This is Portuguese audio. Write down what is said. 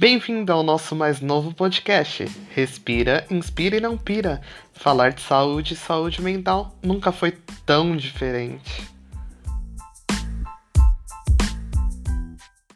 Bem-vindo ao nosso mais novo podcast. Respira, inspira e não pira. Falar de saúde e saúde mental nunca foi tão diferente.